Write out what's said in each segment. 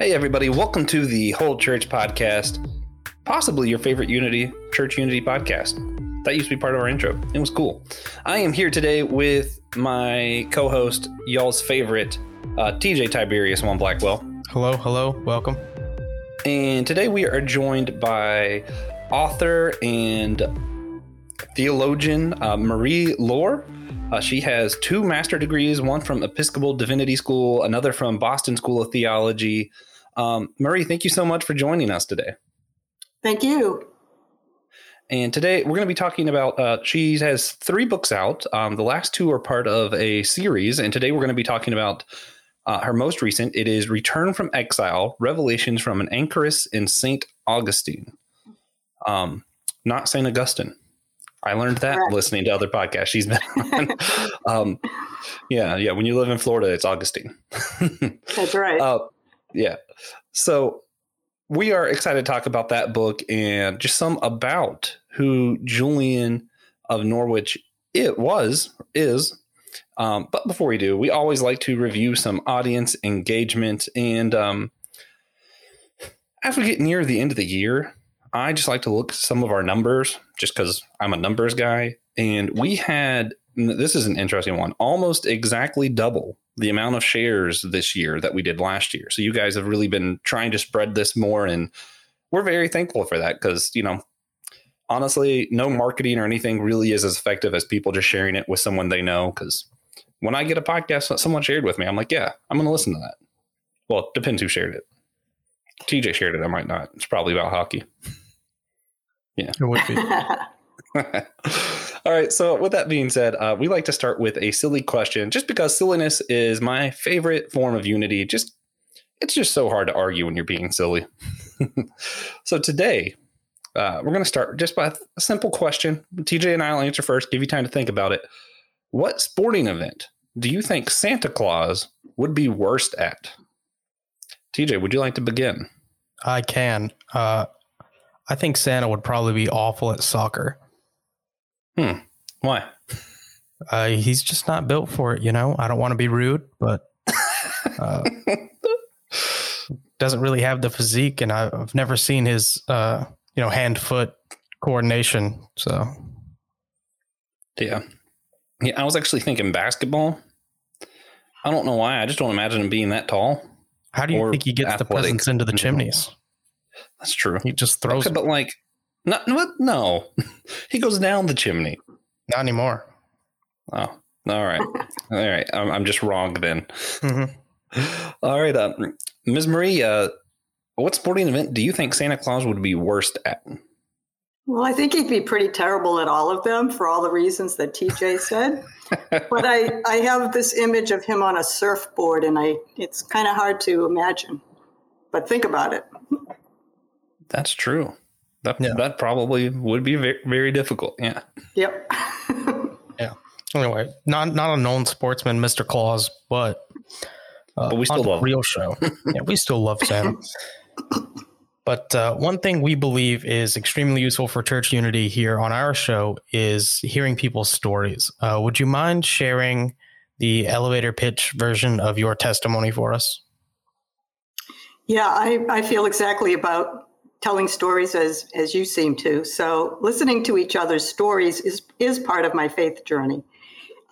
Hey, everybody, welcome to the Whole Church Podcast, possibly your favorite Unity, Church Unity podcast. That used to be part of our intro. It was cool. I am here today with my co host, y'all's favorite, uh, TJ Tiberius One Blackwell. Hello, hello, welcome. And today we are joined by author and theologian uh, Marie Laure. Uh, she has two master degrees, one from Episcopal Divinity School, another from Boston School of Theology. Um, Marie, thank you so much for joining us today. Thank you. And today we're going to be talking about. Uh, she has three books out. Um, the last two are part of a series, and today we're going to be talking about uh, her most recent. It is "Return from Exile: Revelations from an Anchoress in Saint Augustine." Um, not Saint Augustine. I learned that Correct. listening to other podcasts she's been on. um, yeah, yeah. When you live in Florida, it's Augustine. That's right. Uh, yeah. So we are excited to talk about that book and just some about who Julian of Norwich it was is. Um, but before we do, we always like to review some audience engagement. And um, as we get near the end of the year, I just like to look some of our numbers just because I'm a numbers guy. And we had this is an interesting one almost exactly double the amount of shares this year that we did last year. So you guys have really been trying to spread this more. And we're very thankful for that because, you know, honestly, no marketing or anything really is as effective as people just sharing it with someone they know. Because when I get a podcast that someone shared with me, I'm like, yeah, I'm going to listen to that. Well, it depends who shared it. TJ shared it. I might not. It's probably about hockey. Yeah. It would be. All right. So, with that being said, uh, we like to start with a silly question just because silliness is my favorite form of unity. Just, it's just so hard to argue when you're being silly. so, today, uh, we're going to start just by a simple question. TJ and I will answer first, give you time to think about it. What sporting event do you think Santa Claus would be worst at? TJ, would you like to begin? I can. Uh, I think Santa would probably be awful at soccer. Hmm. Why? Uh, he's just not built for it. You know, I don't want to be rude, but uh, doesn't really have the physique, and I've never seen his, uh, you know, hand foot coordination. So, yeah, yeah. I was actually thinking basketball. I don't know why. I just don't imagine him being that tall. How do you think he gets the presents into the chimneys? That's true. He just throws. Okay, but like, no, no, he goes down the chimney. Not anymore. Oh, all right, all right. I'm, I'm just wrong then. Mm-hmm. All right, uh, Ms. Marie, uh, what sporting event do you think Santa Claus would be worst at? Well, I think he'd be pretty terrible at all of them for all the reasons that TJ said. but I, I have this image of him on a surfboard, and I it's kind of hard to imagine. But think about it. That's true. That yeah. that probably would be very, very difficult. Yeah. Yep. yeah. Anyway, not not a known sportsman, Mr. Claus, but uh, but we still love real show. yeah, we still love Sam. But uh, one thing we believe is extremely useful for church unity here on our show is hearing people's stories. Uh, would you mind sharing the elevator pitch version of your testimony for us? Yeah, I, I feel exactly about telling stories as as you seem to. So listening to each other's stories is is part of my faith journey.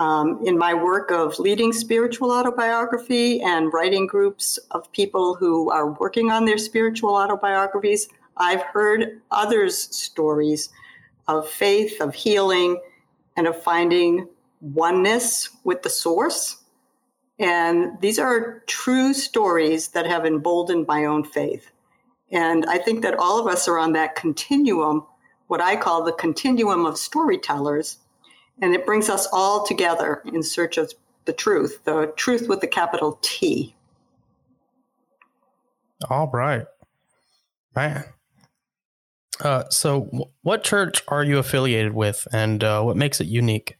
Um, in my work of leading spiritual autobiography and writing groups of people who are working on their spiritual autobiographies, I've heard others' stories of faith, of healing, and of finding oneness with the source. And these are true stories that have emboldened my own faith. And I think that all of us are on that continuum, what I call the continuum of storytellers. And it brings us all together in search of the truth, the truth with the capital T. All right. Man. Uh, so, w- what church are you affiliated with and uh, what makes it unique?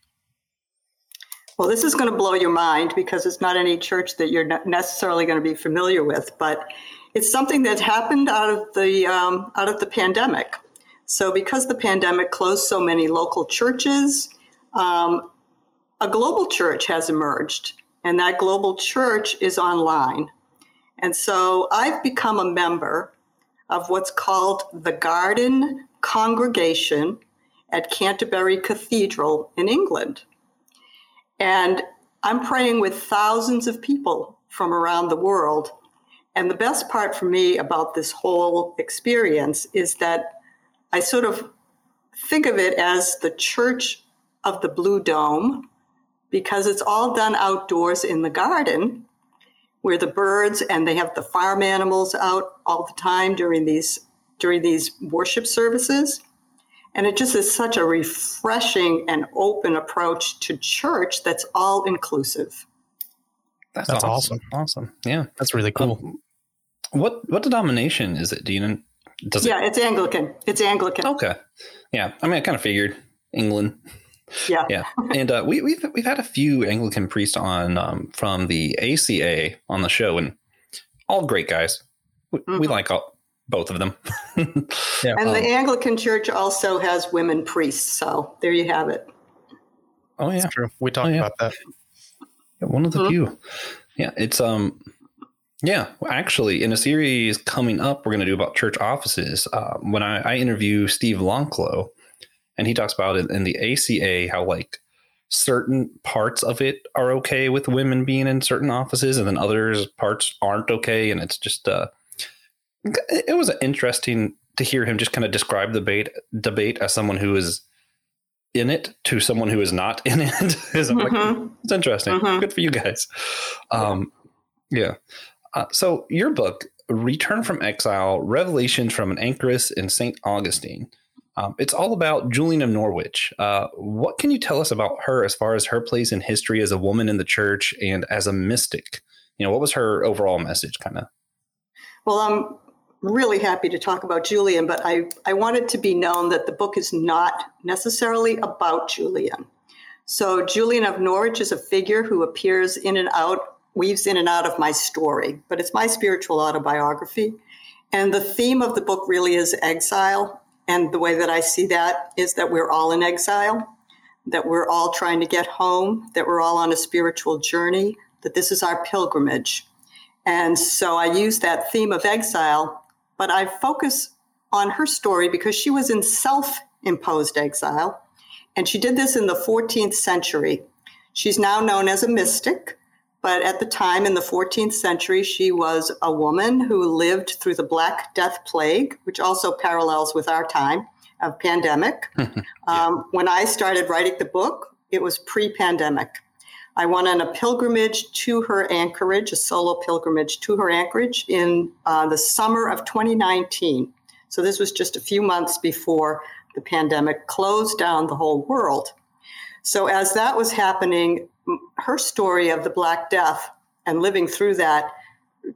Well, this is going to blow your mind because it's not any church that you're necessarily going to be familiar with, but it's something that happened out of the um, out of the pandemic. So, because the pandemic closed so many local churches, um, a global church has emerged, and that global church is online. And so I've become a member of what's called the Garden Congregation at Canterbury Cathedral in England. And I'm praying with thousands of people from around the world. And the best part for me about this whole experience is that I sort of think of it as the Church of the Blue Dome because it's all done outdoors in the garden where the birds and they have the farm animals out all the time during these during these worship services. And it just is such a refreshing and open approach to church that's all inclusive that's, that's awesome. awesome. awesome yeah that's really cool um, what what denomination is it do you know does yeah it... it's anglican it's anglican okay yeah i mean i kind of figured england yeah, yeah, and uh, we, we've we've had a few Anglican priests on um, from the ACA on the show, and all great guys. We, mm-hmm. we like all, both of them. yeah. And the um, Anglican Church also has women priests, so there you have it. Oh yeah, That's true. We talked oh, yeah. about that. Yeah, one of the mm-hmm. few. Yeah, it's um, yeah. Actually, in a series coming up, we're going to do about church offices. Uh, when I, I interview Steve Lonklow, and he talks about it in the ACA how like certain parts of it are okay with women being in certain offices, and then others parts aren't okay, and it's just uh, it was interesting to hear him just kind of describe the debate debate as someone who is in it to someone who is not in it. mm-hmm. like, it's interesting. Mm-hmm. Good for you guys. Um, yeah. Uh, so your book, Return from Exile: Revelations from an Anchoress in Saint Augustine. Um, it's all about Julian of Norwich. Uh, what can you tell us about her as far as her place in history as a woman in the church and as a mystic? You know, what was her overall message, kind of? Well, I'm really happy to talk about Julian, but I, I want it to be known that the book is not necessarily about Julian. So, Julian of Norwich is a figure who appears in and out, weaves in and out of my story, but it's my spiritual autobiography. And the theme of the book really is exile and the way that I see that is that we're all in exile, that we're all trying to get home, that we're all on a spiritual journey, that this is our pilgrimage. And so I use that theme of exile, but I focus on her story because she was in self imposed exile. And she did this in the 14th century. She's now known as a mystic. But at the time in the 14th century, she was a woman who lived through the Black Death Plague, which also parallels with our time of pandemic. yeah. um, when I started writing the book, it was pre pandemic. I went on a pilgrimage to her anchorage, a solo pilgrimage to her anchorage in uh, the summer of 2019. So this was just a few months before the pandemic closed down the whole world. So as that was happening, her story of the Black Death and living through that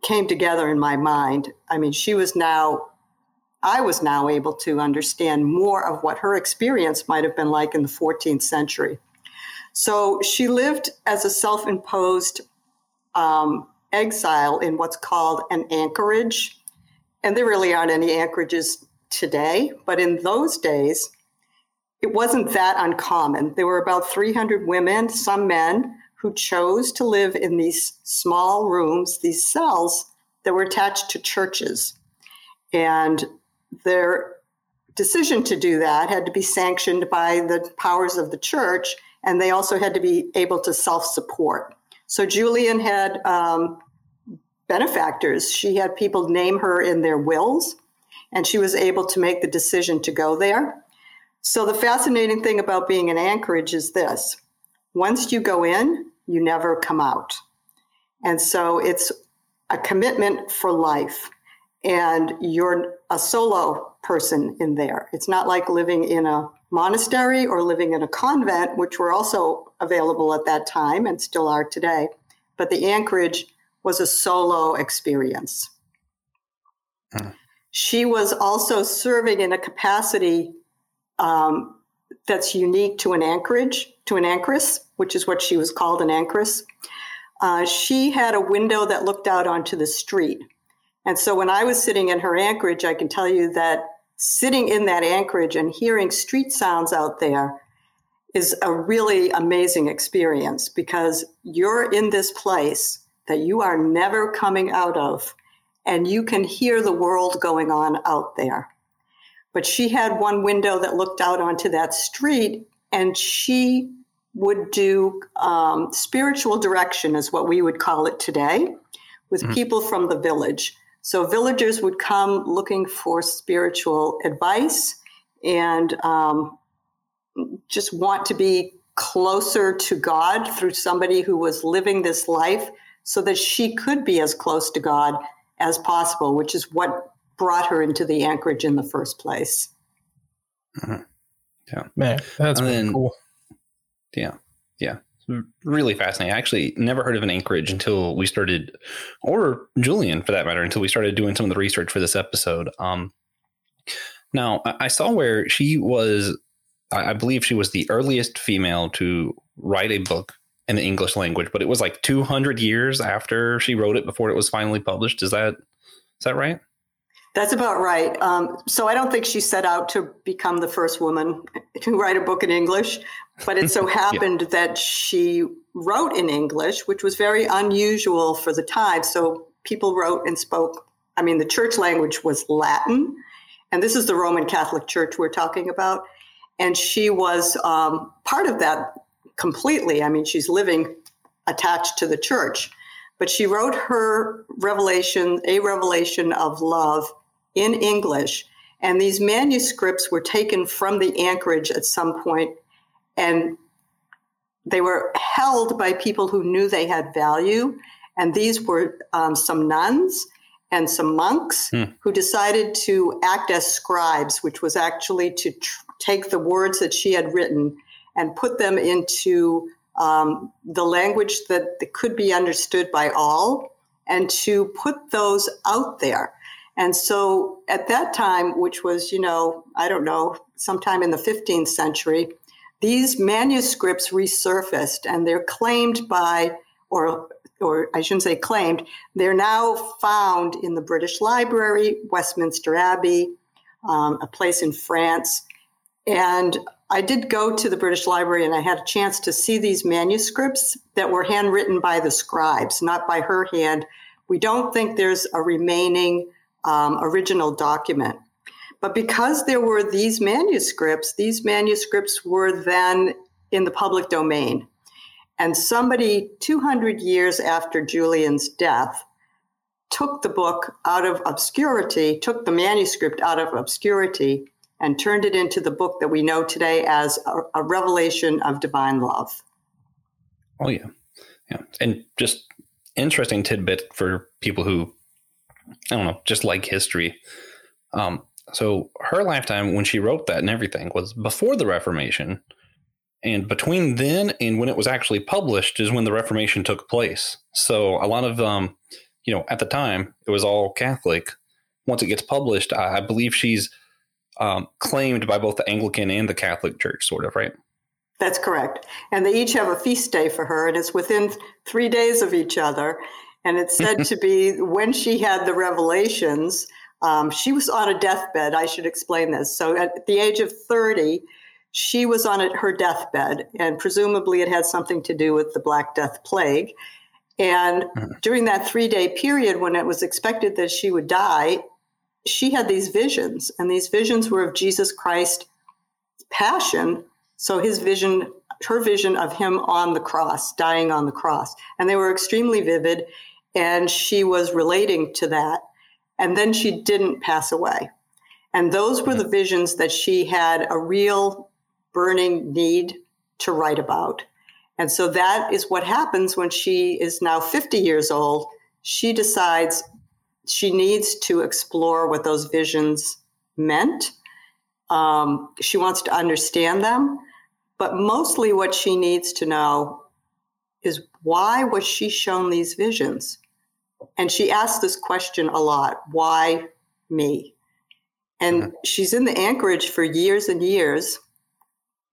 came together in my mind. I mean, she was now, I was now able to understand more of what her experience might have been like in the 14th century. So she lived as a self imposed um, exile in what's called an anchorage. And there really aren't any anchorages today, but in those days, it wasn't that uncommon. There were about 300 women, some men, who chose to live in these small rooms, these cells that were attached to churches. And their decision to do that had to be sanctioned by the powers of the church, and they also had to be able to self support. So Julian had um, benefactors. She had people name her in their wills, and she was able to make the decision to go there. So, the fascinating thing about being in anchorage is this once you go in, you never come out. And so, it's a commitment for life. And you're a solo person in there. It's not like living in a monastery or living in a convent, which were also available at that time and still are today. But the anchorage was a solo experience. Hmm. She was also serving in a capacity um, that's unique to an anchorage, to an anchoress, which is what she was called, an anchoress. Uh, she had a window that looked out onto the street. And so when I was sitting in her anchorage, I can tell you that sitting in that anchorage and hearing street sounds out there is a really amazing experience because you're in this place that you are never coming out of, and you can hear the world going on out there. But she had one window that looked out onto that street, and she would do um, spiritual direction, is what we would call it today, with mm-hmm. people from the village. So villagers would come looking for spiritual advice and um, just want to be closer to God through somebody who was living this life so that she could be as close to God as possible, which is what brought her into the Anchorage in the first place. Mm-hmm. Yeah. Man, that's then, cool. Yeah. Yeah. Really fascinating. I actually never heard of an Anchorage until we started, or Julian for that matter, until we started doing some of the research for this episode. Um, now, I saw where she was, I believe she was the earliest female to write a book in the English language, but it was like 200 years after she wrote it before it was finally published. Is that is that right? That's about right. Um, so I don't think she set out to become the first woman to write a book in English, but it so happened yeah. that she wrote in English, which was very unusual for the time. So people wrote and spoke. I mean, the church language was Latin, and this is the Roman Catholic Church we're talking about. And she was um, part of that completely. I mean, she's living attached to the church. But she wrote her revelation, a revelation of love, in English. And these manuscripts were taken from the anchorage at some point, and they were held by people who knew they had value. And these were um, some nuns and some monks hmm. who decided to act as scribes, which was actually to tr- take the words that she had written and put them into um, the language that, that could be understood by all and to put those out there. And so at that time, which was, you know, I don't know, sometime in the 15th century, these manuscripts resurfaced and they're claimed by, or or I shouldn't say claimed, they're now found in the British Library, Westminster Abbey, um, a place in France. And I did go to the British Library and I had a chance to see these manuscripts that were handwritten by the scribes, not by her hand. We don't think there's a remaining um, original document. But because there were these manuscripts, these manuscripts were then in the public domain. And somebody 200 years after Julian's death took the book out of obscurity, took the manuscript out of obscurity, and turned it into the book that we know today as a, a revelation of divine love. Oh, yeah. Yeah. And just interesting tidbit for people who, I don't know, just like history. Um, so her lifetime when she wrote that and everything was before the Reformation. And between then and when it was actually published is when the Reformation took place. So a lot of, um, you know, at the time it was all Catholic. Once it gets published, I, I believe she's um, claimed by both the Anglican and the Catholic Church, sort of, right? That's correct. And they each have a feast day for her, and it's within three days of each other. And it's said to be when she had the revelations, um, she was on a deathbed. I should explain this. So at the age of 30, she was on her deathbed, and presumably it had something to do with the Black Death plague. And mm-hmm. during that three day period when it was expected that she would die, she had these visions, and these visions were of Jesus Christ passion. So his vision, her vision of him on the cross, dying on the cross. And they were extremely vivid, and she was relating to that. And then she didn't pass away. And those were the visions that she had a real burning need to write about. And so that is what happens when she is now 50 years old. She decides she needs to explore what those visions meant. Um, she wants to understand them. But mostly what she needs to know is why was she shown these visions? And she asks this question a lot why me? And mm-hmm. she's in the anchorage for years and years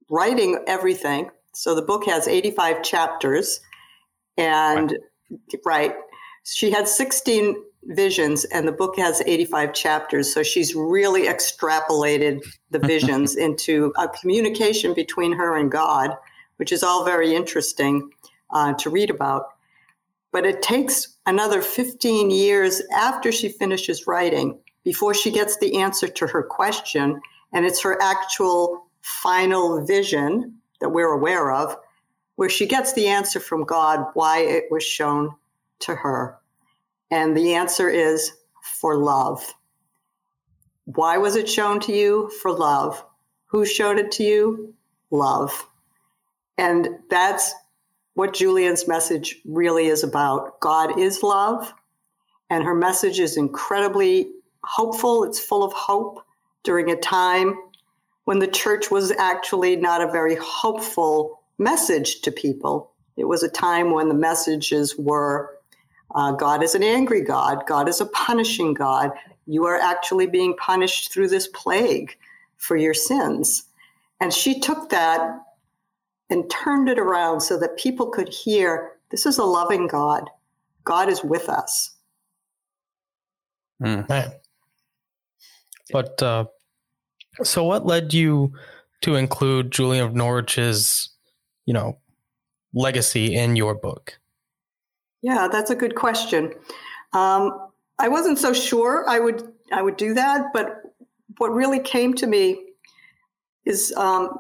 writing everything. So the book has 85 chapters. And right, right she had 16 visions, and the book has 85 chapters. So she's really extrapolated the visions into a communication between her and God, which is all very interesting uh, to read about. But it takes another 15 years after she finishes writing before she gets the answer to her question. And it's her actual final vision that we're aware of, where she gets the answer from God why it was shown to her. And the answer is for love. Why was it shown to you? For love. Who showed it to you? Love. And that's what Julian's message really is about. God is love, and her message is incredibly hopeful. It's full of hope during a time when the church was actually not a very hopeful message to people. It was a time when the messages were uh, God is an angry God, God is a punishing God. You are actually being punished through this plague for your sins. And she took that and turned it around so that people could hear this is a loving God. God is with us. Mm. But uh, so, what led you to include Julian of Norwich's, you know, legacy in your book? Yeah, that's a good question. Um, I wasn't so sure I would I would do that, but what really came to me is um,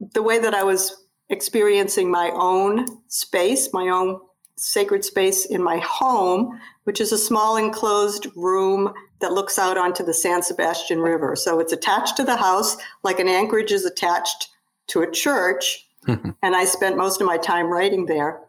the way that I was experiencing my own space, my own sacred space in my home, which is a small enclosed room that looks out onto the San Sebastian River. So it's attached to the house, like an anchorage is attached to a church. and I spent most of my time writing there.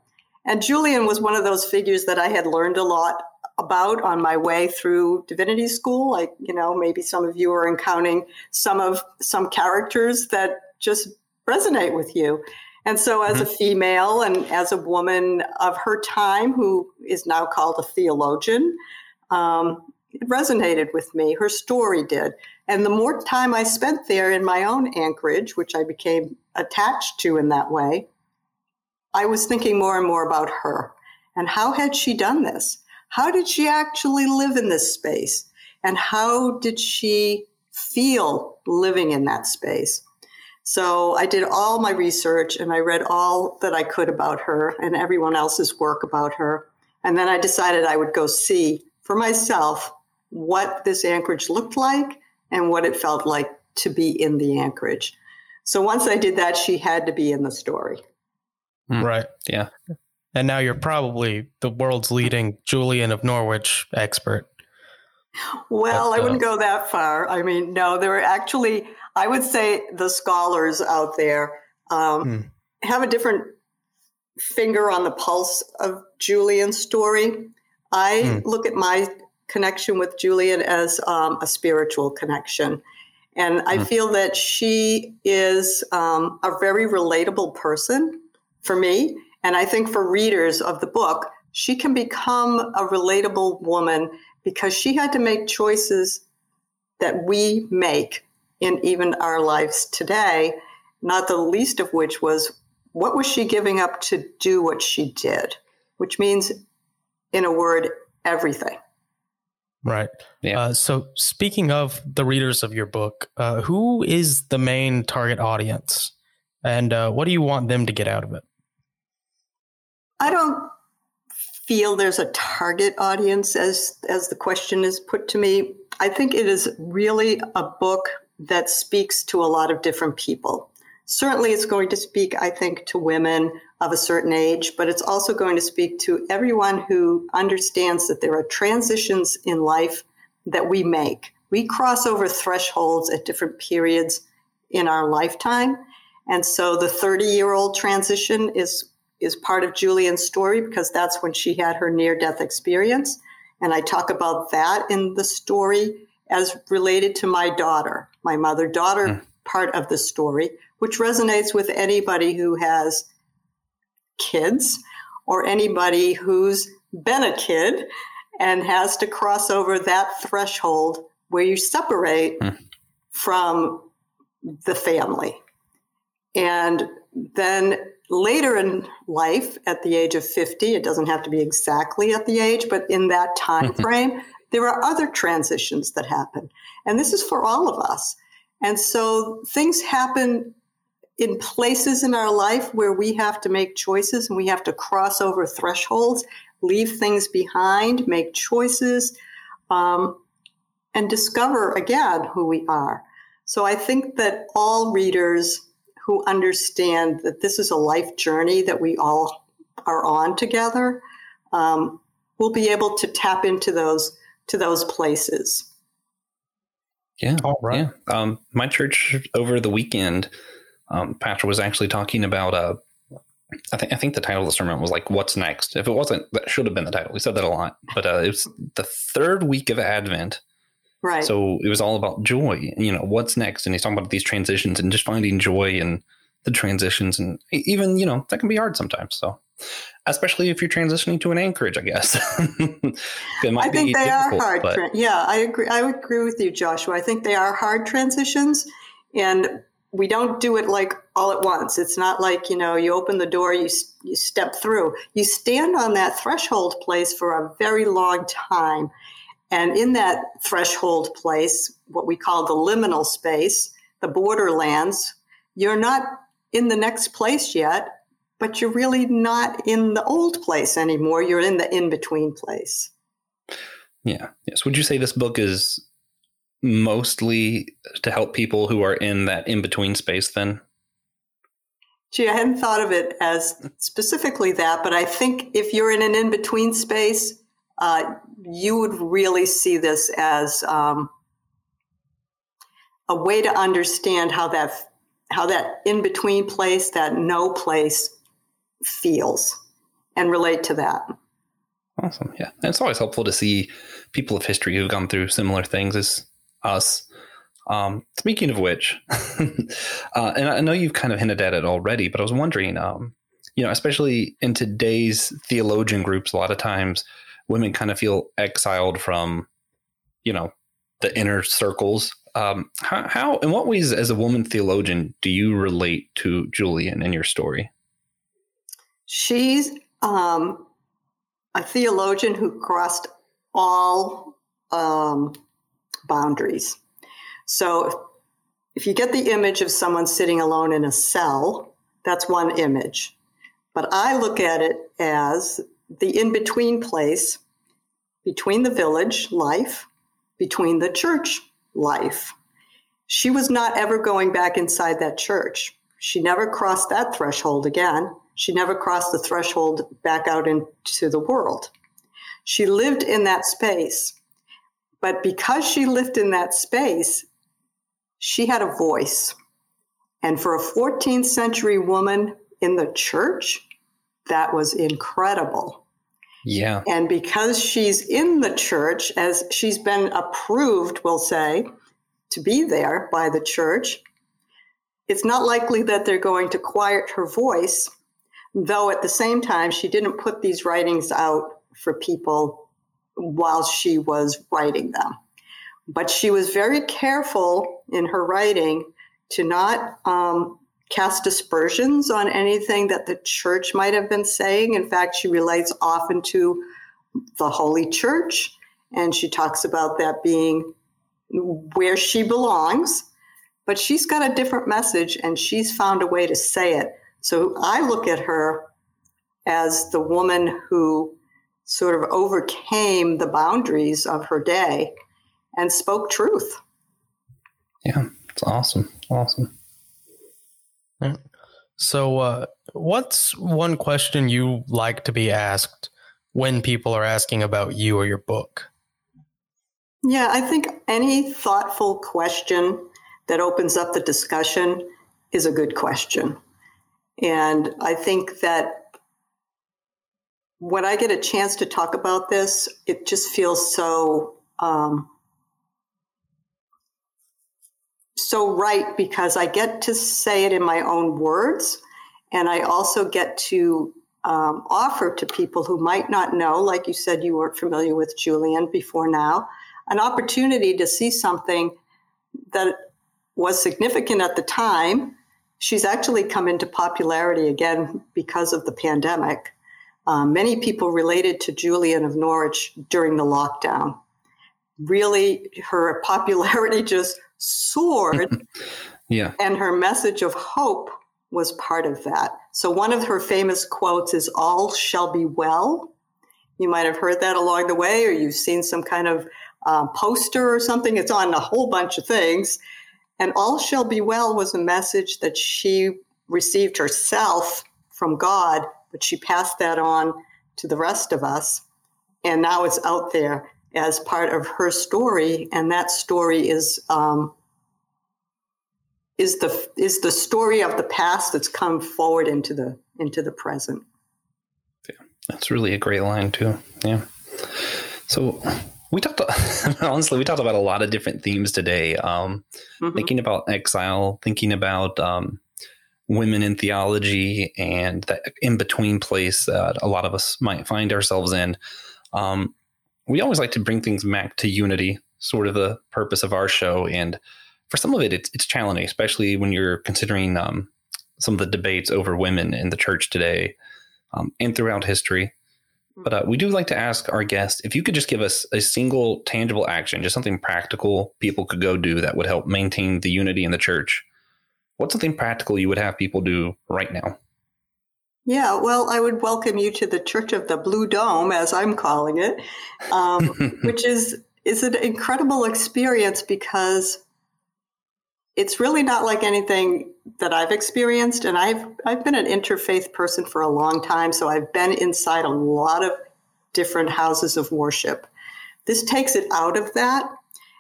And Julian was one of those figures that I had learned a lot about on my way through divinity school. Like, you know, maybe some of you are encountering some of some characters that just resonate with you. And so, as mm-hmm. a female and as a woman of her time who is now called a theologian, um, it resonated with me. Her story did. And the more time I spent there in my own anchorage, which I became attached to in that way, I was thinking more and more about her. And how had she done this? How did she actually live in this space? And how did she feel living in that space? So I did all my research and I read all that I could about her and everyone else's work about her. And then I decided I would go see for myself what this anchorage looked like and what it felt like to be in the anchorage. So once I did that, she had to be in the story. Hmm. Right. Yeah. And now you're probably the world's leading Julian of Norwich expert. Well, I wouldn't go that far. I mean, no, there are actually I would say the scholars out there um, hmm. have a different finger on the pulse of Julian's story. I hmm. look at my connection with Julian as um, a spiritual connection. And I hmm. feel that she is um, a very relatable person for me. And I think for readers of the book, she can become a relatable woman because she had to make choices that we make in even our lives today, not the least of which was what was she giving up to do what she did, which means, in a word, everything. Right. Yeah. Uh, so, speaking of the readers of your book, uh, who is the main target audience, and uh, what do you want them to get out of it? I don't feel there's a target audience as as the question is put to me. I think it is really a book that speaks to a lot of different people. Certainly, it's going to speak, I think, to women of a certain age, but it's also going to speak to everyone who understands that there are transitions in life that we make. We cross over thresholds at different periods in our lifetime. And so the 30 year old transition is, is part of Julian's story because that's when she had her near death experience. And I talk about that in the story as related to my daughter, my mother daughter mm. part of the story, which resonates with anybody who has kids or anybody who's been a kid and has to cross over that threshold where you separate mm. from the family. And then later in life, at the age of 50, it doesn't have to be exactly at the age, but in that time frame, there are other transitions that happen. And this is for all of us. And so things happen in places in our life where we have to make choices and we have to cross over thresholds leave things behind, make choices, um, and discover again who we are. So I think that all readers who understand that this is a life journey that we all are on together um, will be able to tap into those to those places. Yeah. All right. Yeah. Um, my church over the weekend, um, Pastor was actually talking about, uh, I think, I think the title of the sermon was like, what's next? If it wasn't, that should have been the title. We said that a lot, but, uh, it was the third week of Advent. Right. So it was all about joy, you know, what's next? And he's talking about these transitions and just finding joy and the transitions. And even, you know, that can be hard sometimes. So especially if you're transitioning to an anchorage, I guess. it might I think they are hard. But... Tra- yeah, I agree. I would agree with you, Joshua. I think they are hard transitions, and we don't do it like all at once. It's not like you know you open the door, you you step through. You stand on that threshold place for a very long time, and in that threshold place, what we call the liminal space, the borderlands, you're not in the next place yet but you're really not in the old place anymore. You're in the in between place. Yeah. Yes. Would you say this book is mostly to help people who are in that in between space then? Gee, I hadn't thought of it as specifically that, but I think if you're in an in between space, uh, you would really see this as um, a way to understand how that how that in between place, that no place, feels and relate to that. Awesome. Yeah. And it's always helpful to see people of history who've gone through similar things as us. Um, speaking of which, uh, and I know you've kind of hinted at it already, but I was wondering, um, you know, especially in today's theologian groups, a lot of times women kind of feel exiled from, you know, the inner circles. Um, how, how, in what ways, as a woman theologian, do you relate to Julian in your story? She's um, a theologian who crossed all um, boundaries. So if you get the image of someone sitting alone in a cell, that's one image. But I look at it as the in between place between the village life, between the church life. She was not ever going back inside that church. She never crossed that threshold again. She never crossed the threshold back out into the world. She lived in that space. But because she lived in that space, she had a voice. And for a 14th century woman in the church, that was incredible. Yeah. And because she's in the church, as she's been approved, we'll say, to be there by the church, it's not likely that they're going to quiet her voice though at the same time, she didn't put these writings out for people while she was writing them. But she was very careful in her writing to not um, cast aspersions on anything that the church might have been saying. In fact, she relates often to the Holy Church, and she talks about that being where she belongs. But she's got a different message, and she's found a way to say it so I look at her as the woman who sort of overcame the boundaries of her day and spoke truth. Yeah, it's awesome. Awesome. So, uh, what's one question you like to be asked when people are asking about you or your book? Yeah, I think any thoughtful question that opens up the discussion is a good question. And I think that when I get a chance to talk about this, it just feels so um, so right because I get to say it in my own words, and I also get to um, offer to people who might not know, like you said, you weren't familiar with Julian before now, an opportunity to see something that was significant at the time She's actually come into popularity again because of the pandemic. Um, many people related to Julian of Norwich during the lockdown. Really, her popularity just soared. yeah. And her message of hope was part of that. So, one of her famous quotes is, All shall be well. You might have heard that along the way, or you've seen some kind of um, poster or something. It's on a whole bunch of things. And All Shall Be Well was a message that she received herself from God, but she passed that on to the rest of us. And now it's out there as part of her story. And that story is um, is the is the story of the past that's come forward into the into the present. Yeah, that's really a great line too. Yeah. So we talked honestly we talked about a lot of different themes today. Um, mm-hmm. Thinking about exile, thinking about um, women in theology, and that in between place that a lot of us might find ourselves in. Um, we always like to bring things back to unity, sort of the purpose of our show, and for some of it, it's, it's challenging, especially when you're considering um, some of the debates over women in the church today um, and throughout history. But uh, we do like to ask our guests if you could just give us a single tangible action, just something practical people could go do that would help maintain the unity in the church. What's something practical you would have people do right now? Yeah, well, I would welcome you to the Church of the Blue Dome, as I'm calling it, um, which is is an incredible experience because it's really not like anything that I've experienced. And I've I've been an interfaith person for a long time, so I've been inside a lot of different houses of worship. This takes it out of that,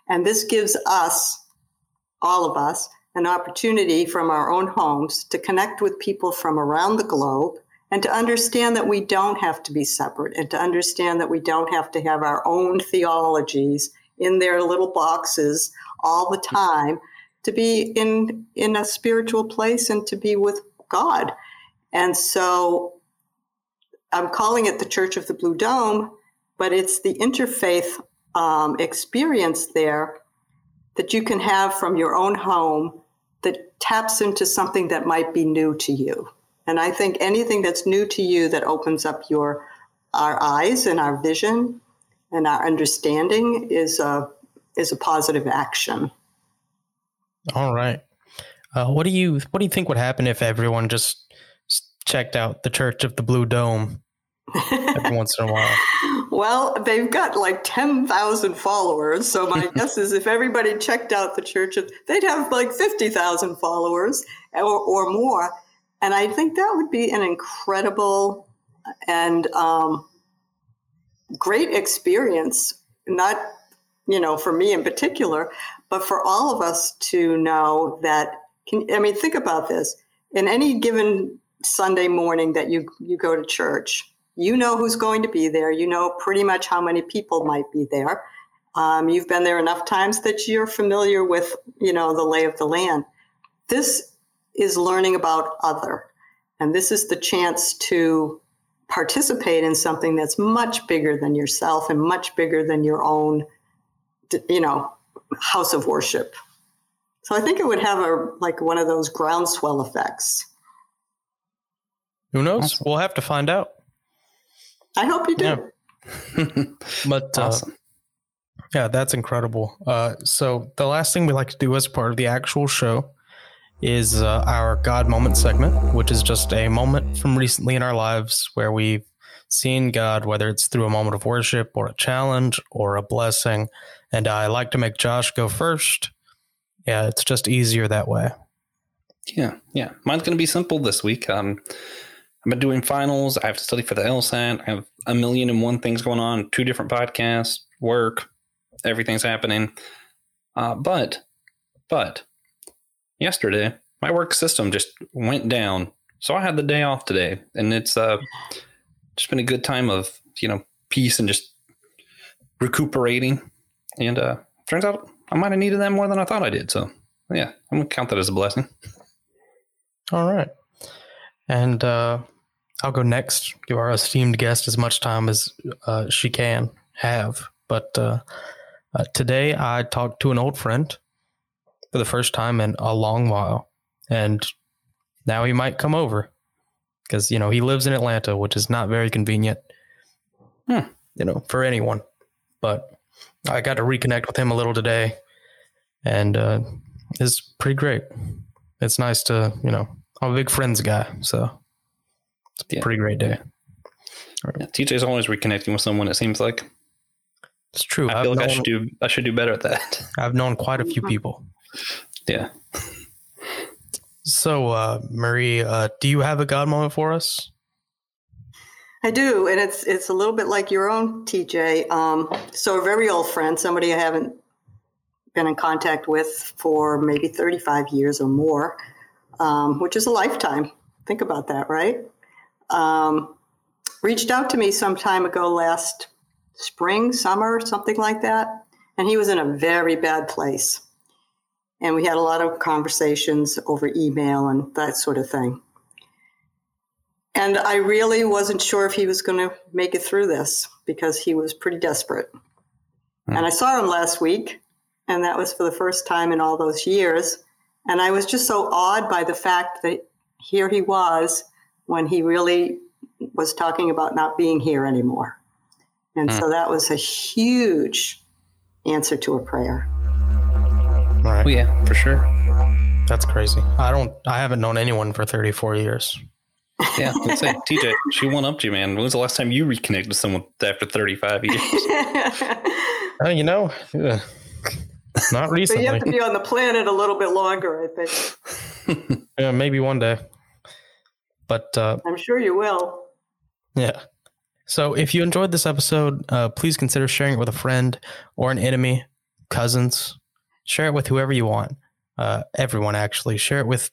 and this gives us, all of us, an opportunity from our own homes to connect with people from around the globe and to understand that we don't have to be separate and to understand that we don't have to have our own theologies in their little boxes all the time to be in in a spiritual place and to be with God. And so I'm calling it the Church of the Blue Dome, but it's the interfaith um, experience there that you can have from your own home taps into something that might be new to you. And I think anything that's new to you that opens up your our eyes and our vision and our understanding is a is a positive action. All right. Uh, what do you what do you think would happen if everyone just checked out the Church of the Blue Dome every once in a while? Well, they've got like ten thousand followers, so my guess is if everybody checked out the Church they'd have like fifty thousand followers or, or more, and I think that would be an incredible and um, great experience. Not you know, for me in particular, but for all of us to know that, can, I mean, think about this. In any given Sunday morning that you, you go to church, you know who's going to be there. You know pretty much how many people might be there. Um, you've been there enough times that you're familiar with, you know, the lay of the land. This is learning about other. And this is the chance to participate in something that's much bigger than yourself and much bigger than your own you know, house of worship. So I think it would have a like one of those groundswell effects. Who knows? We'll have to find out. I hope you do. Yeah. but uh, awesome. uh, yeah, that's incredible. Uh, so the last thing we like to do as part of the actual show is uh, our God moment segment, which is just a moment from recently in our lives where we've seen God, whether it's through a moment of worship or a challenge or a blessing, and I like to make Josh go first. Yeah, it's just easier that way. Yeah, yeah. Mine's going to be simple this week. Um, I've been doing finals. I have to study for the LSAT. I have a million and one things going on, two different podcasts, work, everything's happening. Uh, but, but yesterday, my work system just went down. So I had the day off today. And it's uh, just been a good time of, you know, peace and just recuperating and uh, turns out I might have needed that more than I thought I did. So yeah, I'm gonna count that as a blessing. All right, and uh, I'll go next. Give our esteemed guest as much time as uh, she can have. But uh, uh, today I talked to an old friend for the first time in a long while, and now he might come over because you know he lives in Atlanta, which is not very convenient. Hmm. You know, for anyone, but I got to reconnect with him a little today, and uh, it's pretty great. It's nice to, you know, I'm a big friends guy, so it's a yeah. pretty great day. Yeah, TJ's always reconnecting with someone. It seems like. It's true. I I've feel like I should do. I should do better at that. I've known quite a few people. Yeah. So, uh, Marie, uh, do you have a God moment for us? I do, and it's it's a little bit like your own, TJ. Um, so a very old friend, somebody I haven't been in contact with for maybe 35 years or more, um, which is a lifetime. Think about that, right? Um, reached out to me some time ago last spring, summer, something like that, and he was in a very bad place. And we had a lot of conversations over email and that sort of thing. And I really wasn't sure if he was going to make it through this because he was pretty desperate. And I saw him last week, and that was for the first time in all those years. And I was just so awed by the fact that here he was when he really was talking about not being here anymore. And so that was a huge answer to a prayer. Right. Oh yeah, for sure. That's crazy. I don't. I haven't known anyone for 34 years. Yeah, let's say TJ, she one upped you, man. When was the last time you reconnected with someone after 35 years? Uh, you know, uh, not But recently. you have to be on the planet a little bit longer, I think. yeah, maybe one day. But uh, I'm sure you will. yeah. So if you enjoyed this episode, uh, please consider sharing it with a friend or an enemy, cousins. Share it with whoever you want. Uh, everyone, actually. Share it with.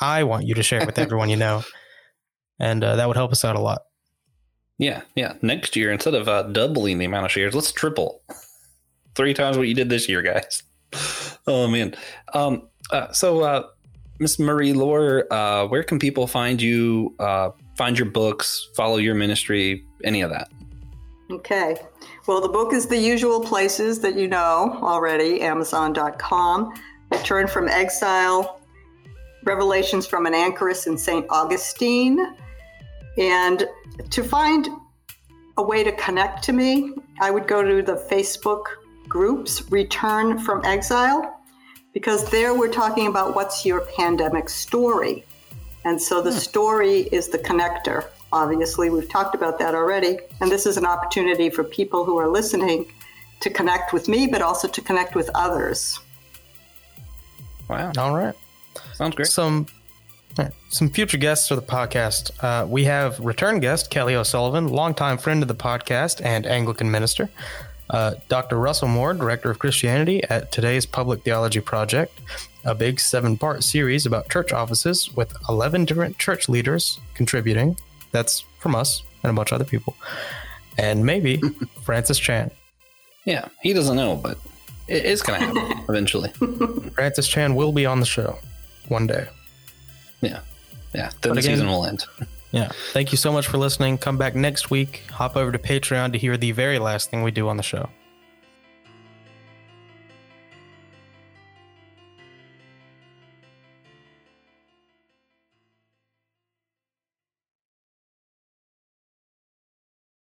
I want you to share it with everyone you know, and uh, that would help us out a lot. yeah, yeah. Next year, instead of uh, doubling the amount of shares, let's triple. Three times what you did this year, guys. Oh man. Um. Uh, so, uh, Miss Marie Laure, uh, where can people find you? Uh, find your books, follow your ministry, any of that? Okay. Well, the book is the usual places that you know already Amazon.com, Return from Exile, Revelations from an Anchoress in St. Augustine. And to find a way to connect to me, I would go to the Facebook groups Return from Exile, because there we're talking about what's your pandemic story. And so the story is the connector. Obviously, we've talked about that already. And this is an opportunity for people who are listening to connect with me, but also to connect with others. Wow, All right. sounds great. Some some future guests for the podcast. Uh, we have return guest Kelly O'Sullivan, longtime friend of the podcast and Anglican minister. Uh, Dr. Russell Moore, director of Christianity at today's Public Theology Project, a big seven part series about church offices with 11 different church leaders contributing. That's from us and a bunch of other people. And maybe Francis Chan. Yeah, he doesn't know, but it's gonna happen eventually. Francis Chan will be on the show one day. Yeah, yeah. Then But the again- season will end. Yeah. Thank you so much for listening. Come back next week. Hop over to Patreon to hear the very last thing we do on the show.